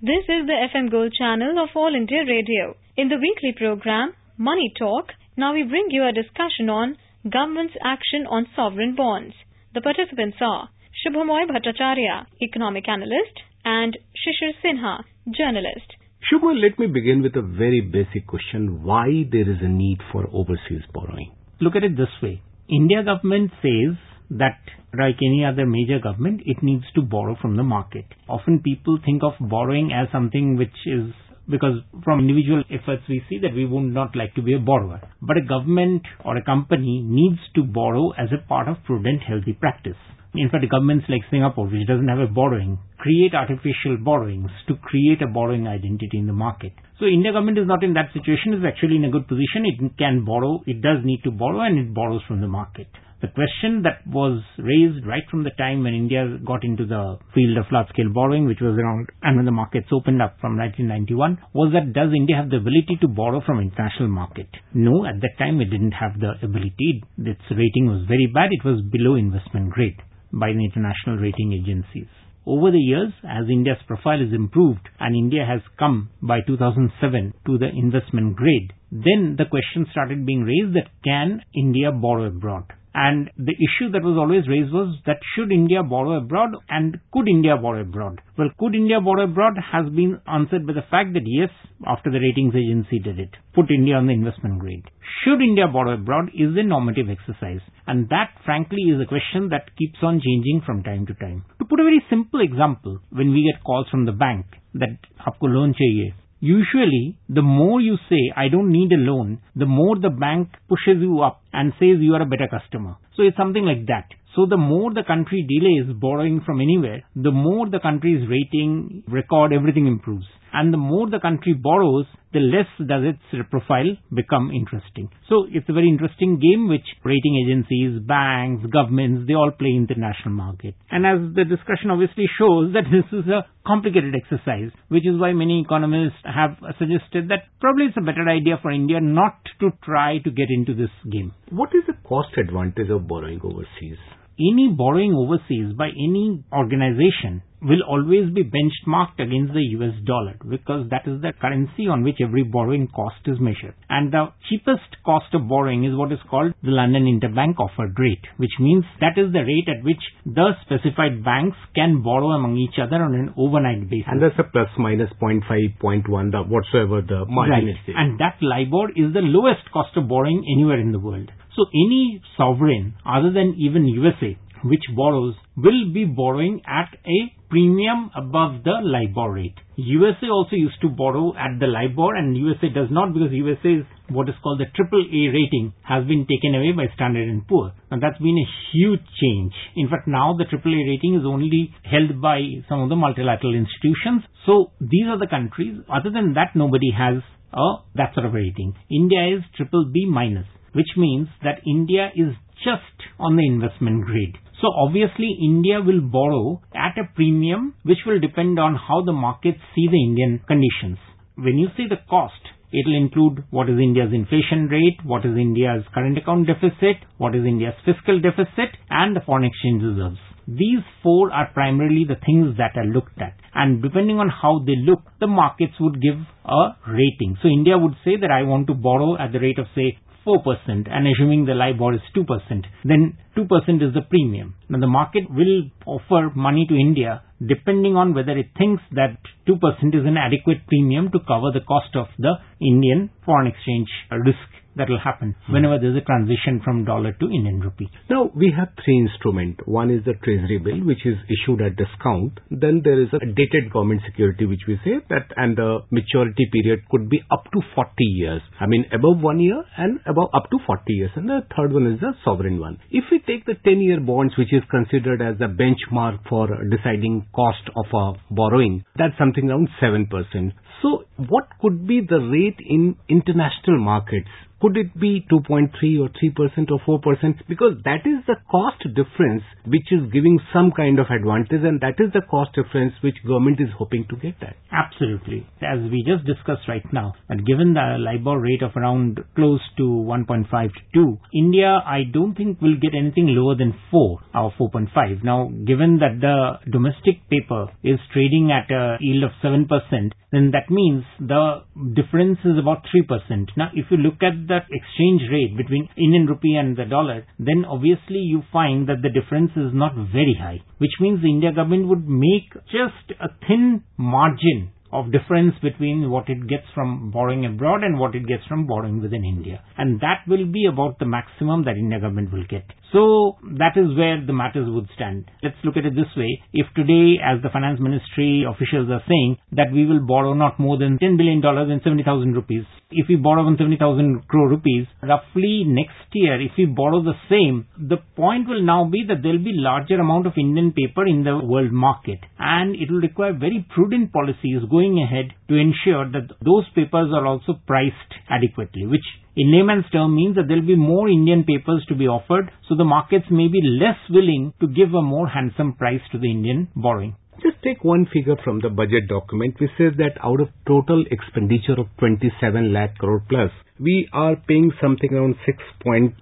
This is the FM Gold channel of All India Radio. In the weekly program Money Talk, now we bring you a discussion on government's action on sovereign bonds. The participants are Subhomoy Bhattacharya, economic analyst, and Shishir Sinha, journalist. Subhomoy, let me begin with a very basic question. Why there is a need for overseas borrowing? Look at it this way. India government says that like any other major government, it needs to borrow from the market. Often people think of borrowing as something which is because from individual efforts we see that we would not like to be a borrower. But a government or a company needs to borrow as a part of prudent, healthy practice. In fact, governments like Singapore, which doesn't have a borrowing, create artificial borrowings to create a borrowing identity in the market. So India government is not in that situation, it's actually in a good position. It can borrow, it does need to borrow and it borrows from the market. The question that was raised right from the time when India got into the field of large scale borrowing, which was around, and when the markets opened up from 1991, was that does India have the ability to borrow from international market? No, at that time it didn't have the ability. Its rating was very bad. It was below investment grade by the international rating agencies. Over the years, as India's profile is improved and India has come by 2007 to the investment grade, then the question started being raised that can India borrow abroad? And the issue that was always raised was that should India borrow abroad and could India borrow abroad? Well, could India borrow abroad has been answered by the fact that yes, after the ratings agency did it, put India on the investment grade. Should India borrow abroad is a normative exercise. And that frankly is a question that keeps on changing from time to time. To put a very simple example, when we get calls from the bank that आपको loan चाहिए Usually, the more you say, I don't need a loan, the more the bank pushes you up and says you are a better customer. So it's something like that. So the more the country delays borrowing from anywhere, the more the country's rating, record, everything improves. And the more the country borrows, the less does its profile become interesting. So it's a very interesting game which rating agencies, banks, governments, they all play in the national market. And as the discussion obviously shows that this is a complicated exercise, which is why many economists have suggested that probably it's a better idea for India not to try to get into this game. What is the cost advantage of borrowing overseas? Any borrowing overseas by any organization will always be benchmarked against the US dollar because that is the currency on which every borrowing cost is measured. And the cheapest cost of borrowing is what is called the London Interbank Offered Rate, which means that is the rate at which the specified banks can borrow among each other on an overnight basis. And that's a plus minus 0.5, 0.1, the, whatsoever the margin right. is. And that LIBOR is the lowest cost of borrowing anywhere in the world. So any sovereign other than even USA which borrows will be borrowing at a premium above the LIBOR rate. USA also used to borrow at the LIBOR and USA does not because USA's what is called the triple A rating has been taken away by Standard and Poor. And that's been a huge change. In fact, now the triple A rating is only held by some of the multilateral institutions. So these are the countries. Other than that, nobody has a that sort of rating. India is triple B minus, which means that India is just on the investment grade. So obviously India will borrow at a premium which will depend on how the markets see the Indian conditions. When you see the cost, it will include what is India's inflation rate, what is India's current account deficit, what is India's fiscal deficit, and the foreign exchange reserves. These four are primarily the things that are looked at. And depending on how they look, the markets would give a rating. So India would say that I want to borrow at the rate of say 4% and assuming the LIBOR is 2%, then 2% is the premium. Now the market will offer money to India depending on whether it thinks that 2% is an adequate premium to cover the cost of the Indian foreign exchange risk that will happen whenever there's a transition from dollar to Indian rupee. Now, we have three instruments. One is the treasury bill, which is issued at discount. Then there is a dated government security, which we say that, and the maturity period could be up to 40 years. I mean, above one year and above up to 40 years. And the third one is the sovereign one. If we take the 10 year bonds, which is considered as the benchmark for deciding cost of a borrowing, that's something around 7%. So what could be the rate in international markets? Could it be 2.3 or 3% or 4%? Because that is the cost difference which is giving some kind of advantage and that is the cost difference which government is hoping to get at. Absolutely. As we just discussed right now, and given the LIBOR rate of around close to 1.5 to 2, India I don't think will get anything lower than 4 or 4.5. Now, given that the domestic paper is trading at a yield of 7%, then that means the difference is about 3%. Now, if you look at the exchange rate between Indian rupee and the dollar, then obviously you find that the difference is not very high, which means the India government would make just a thin margin of difference between what it gets from borrowing abroad and what it gets from borrowing within India. And that will be about the maximum that India government will get. So that is where the matters would stand. Let's look at it this way. If today, as the finance ministry officials are saying, that we will borrow not more than $10 billion and 70,000 rupees, if we borrow on 70,000 crore rupees, roughly next year, if we borrow the same, the point will now be that there will be larger amount of Indian paper in the world market. And it will require very prudent policies going ahead to ensure that those papers are also priced adequately, which in layman's term means that there will be more Indian papers to be offered, so the markets may be less willing to give a more handsome price to the Indian borrowing. Just take one figure from the budget document which says that out of total expenditure of 27 lakh crore plus, we are paying something around 6.6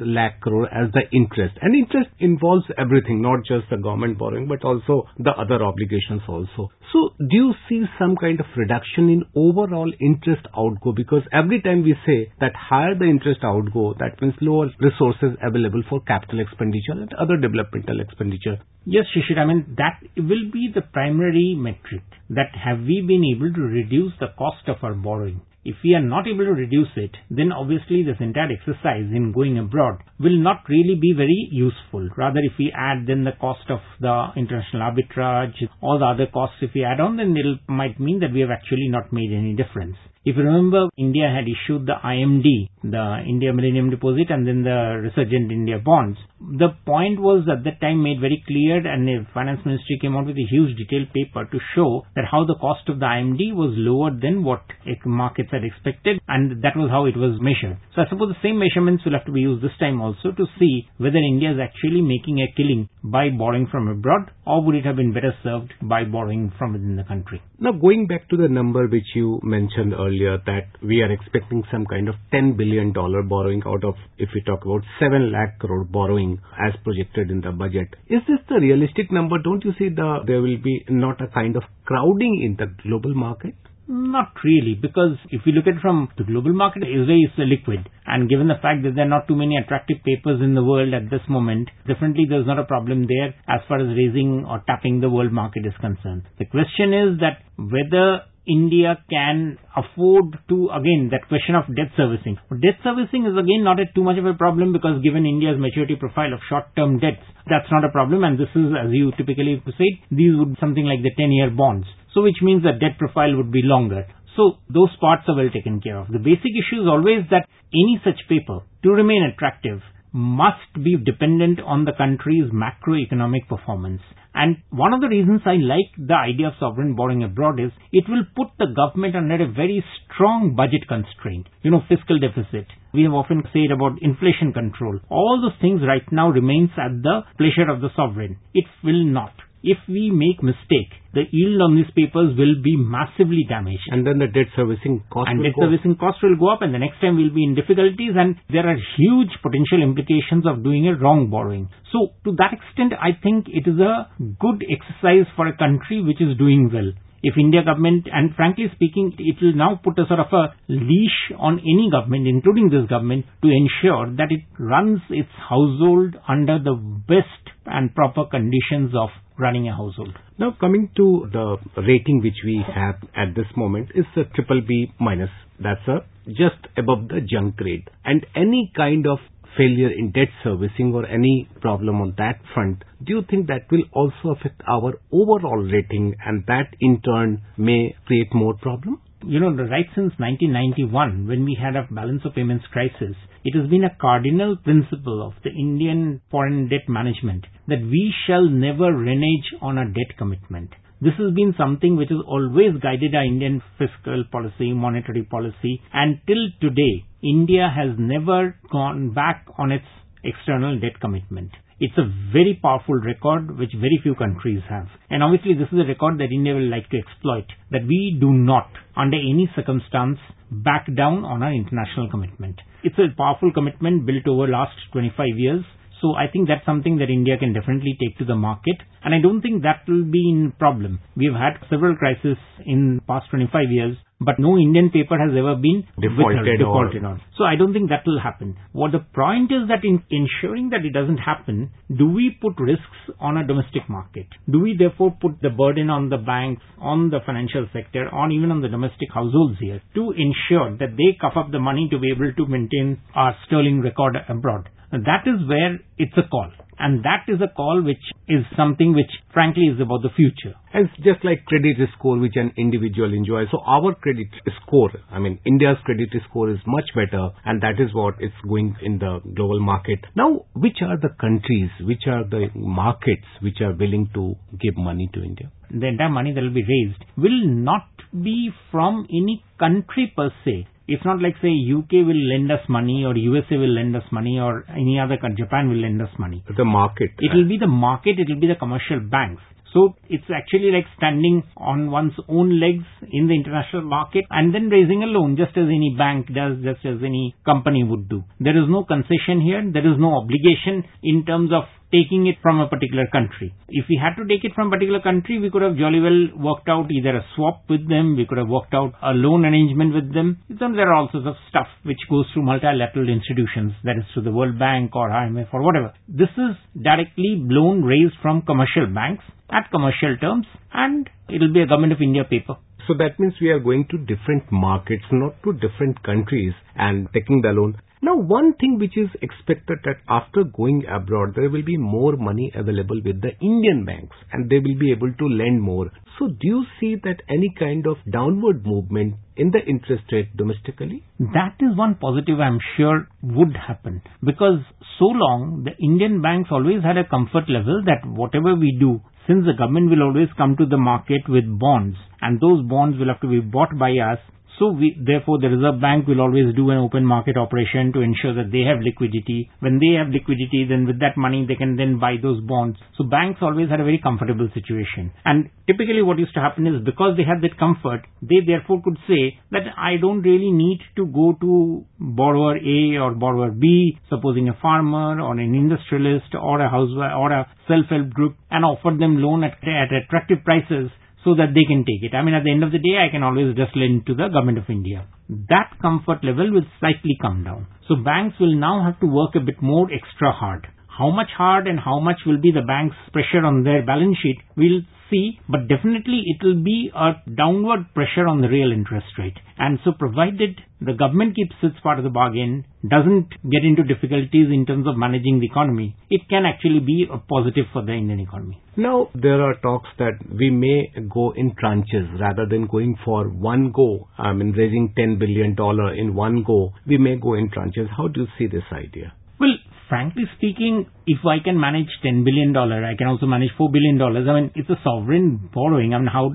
lakh crore as the interest. And interest involves everything, not just the government borrowing, but also the other obligations also. So do you see some kind of reduction in overall interest outgo? Because every time we say that higher the interest outgo, that means lower resources available for capital expenditure and other developmental expenditure. Yes, Shishir, I mean, that will be the primary metric that have we been able to reduce the cost of our borrowing. If we are not able to reduce it, then obviously this entire exercise in going abroad will not really be very useful. Rather, if we add then the cost of the international arbitrage, all the other costs if we add on, then it might mean that we have actually not made any difference. If you remember, India had issued the IMD, the India Millennium Deposit, and then the Resurgent India bonds. The point was at that time made very clear, and the finance ministry came out with a huge detailed paper to show that how the cost of the IMD was lower than what markets had expected, and that was how it was measured. So I suppose the same measurements will have to be used this time also to see whether India is actually making a killing by borrowing from abroad, or would it have been better served by borrowing from within the country. Now, going back to the number which you mentioned earlier earlier that we are expecting some kind of $10 billion borrowing out of, if we talk about 7 lakh crore borrowing as projected in the budget. Is this the realistic number? Don't you see the there will be not a kind of crowding in the global market? Not really, because if we look at it from the global market, Israel is liquid. And given the fact that there are not too many attractive papers in the world at this moment, definitely there's not a problem there as far as raising or tapping the world market is concerned. The question is that whether India can afford to, again, that question of debt servicing. Debt servicing is again not a too much of a problem because given India's maturity profile of short-term debts, that's not a problem and this is, as you typically say, these would be something like the 10-year bonds. So which means the debt profile would be longer. So those parts are well taken care of. The basic issue is always that any such paper, to remain attractive, must be dependent on the country's macroeconomic performance. And one of the reasons I like the idea of sovereign borrowing abroad is it will put the government under a very strong budget constraint. You know, fiscal deficit. We have often said about inflation control. All those things right now remains at the pleasure of the sovereign. It will not if we make mistake, the yield on these papers will be massively damaged. And then the debt servicing cost and debt servicing cost will go up and the next time we'll be in difficulties and there are huge potential implications of doing a wrong borrowing. So to that extent, I think it is a good exercise for a country which is doing well if India government, and frankly speaking, it will now put a sort of a leash on any government, including this government, to ensure that it runs its household under the best and proper conditions of running a household. Now coming to the rating which we have at this moment is a triple B minus. That's a just above the junk grade. And any kind of failure in debt servicing or any problem on that front, do you think that will also affect our overall rating and that in turn may create more problem? You know, right since 1991, when we had a balance of payments crisis, it has been a cardinal principle of the Indian foreign debt management that we shall never renege on a debt commitment. This has been something which has always guided our Indian fiscal policy, monetary policy, and till today, India has never gone back on its external debt commitment. It's a very powerful record which very few countries have. And obviously this is a record that India will like to exploit, that we do not, under any circumstance, back down on our international commitment. It's a powerful commitment built over last 25 years. So I think that's something that India can definitely take to the market. And I don't think that will be a problem. We've had several crises in past 25 years but no Indian paper has ever been defaulted, defaulted on. So I don't think that will happen. What the point is that in ensuring that it doesn't happen, do we put risks on a domestic market? Do we therefore put the burden on the banks, on the financial sector, on even on the domestic households here to ensure that they cough up the money to be able to maintain our sterling record abroad? And that is where it's a call. And that is a call which is something which frankly is about the future. It's just like credit score which an individual enjoys. So our credit score, I mean India's credit score is much better and that is what is going in the global market. Now, which are the countries, which are the markets which are willing to give money to India? The entire money that will be raised will not be from any country per se. It's not like say UK will lend us money or USA will lend us money or any other country, Japan will lend us money. The market. It will be the market, it will be the commercial banks. So it's actually like standing on one's own legs in the international market and then raising a loan just as any bank does, just as any company would do. There is no concession here. There is no obligation in terms of taking it from a particular country. If we had to take it from a particular country, we could have jolly well worked out either a swap with them, we could have worked out a loan arrangement with them. Then there are all sorts of stuff which goes through multilateral institutions, that is to the World Bank or IMF or whatever. This is directly loan raised from commercial banks at commercial terms and it will be a Government of India paper. So that means we are going to different markets, not to different countries and taking the loan. Now, one thing which is expected that after going abroad, there will be more money available with the Indian banks and they will be able to lend more. So, do you see that any kind of downward movement in the interest rate domestically? That is one positive I'm sure would happen because so long the Indian banks always had a comfort level that whatever we do, since the government will always come to the market with bonds and those bonds will have to be bought by us so therefore, the Reserve Bank will always do an open market operation to ensure that they have liquidity. When they have liquidity, then with that money, they can then buy those bonds. So banks always had a very comfortable situation. And typically what used to happen is because they had that comfort, they therefore could say that I don't really need to go to borrower A or borrower B, supposing a farmer or an industrialist or a housewife or a self-help group and offer them loan at, at attractive prices so that they can take it. I mean, at the end of the day, I can always just lend to the government of India. That comfort level will slightly come down. So banks will now have to work a bit more extra hard. How much hard and how much will be the bank's pressure on their balance sheet, we'll see, but definitely it will be a downward pressure on the real interest rate. And so provided the government keeps its part of the bargain, doesn't get into difficulties in terms of managing the economy, it can actually be a positive for the Indian economy. Now, there are talks that we may go in tranches rather than going for one go. I mean, raising $10 billion in one go, we may go in tranches. How do you see this idea? Well, frankly speaking, if I can manage $10 billion, I can also manage $4 billion. I mean, it's a sovereign borrowing. I mean, how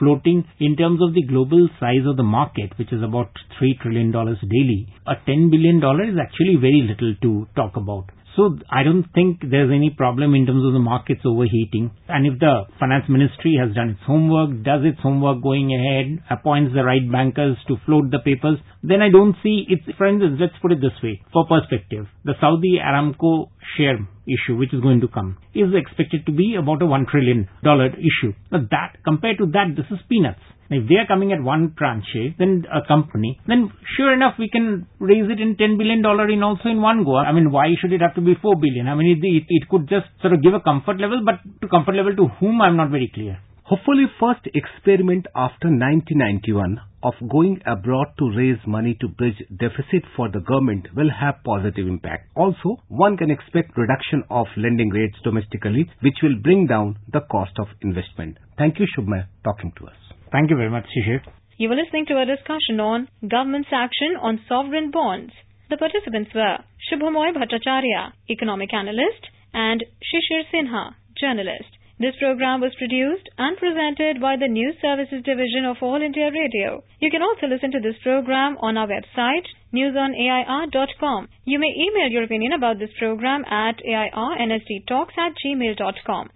floating in terms of the global size of the market, which is about $3 trillion daily, a $10 billion is actually very little to talk about. So I don't think there's any problem in terms of the markets overheating. And if the finance ministry has done its homework, does its homework going ahead, appoints the right bankers to float the papers, then I don't see it's, instance, let's put it this way, for perspective, the Saudi Aramco share issue which is going to come is expected to be about a $1 trillion issue. Now that, compared to that, this is peanuts. If they are coming at one tranche, then a company, then sure enough we can raise it in $10 billion in also in one go. I mean, why should it have to be 4 billion? I mean, it, it, it could just sort of give a comfort level, but to comfort level to whom I'm not very clear. Hopefully first experiment after 1991 of going abroad to raise money to bridge deficit for the government will have positive impact. Also, one can expect reduction of lending rates domestically which will bring down the cost of investment. Thank you Subhomoy talking to us. Thank you very much, Shishir. You were listening to a discussion on government's action on sovereign bonds. The participants were Subhomoy Bhattacharya, economic analyst, and Shishir Sinha, journalist. This program was produced and presented by the News Services Division of All India Radio. You can also listen to this program on our website newsonair.com. You may email your opinion about this program at airnsdtalks at gmail.com.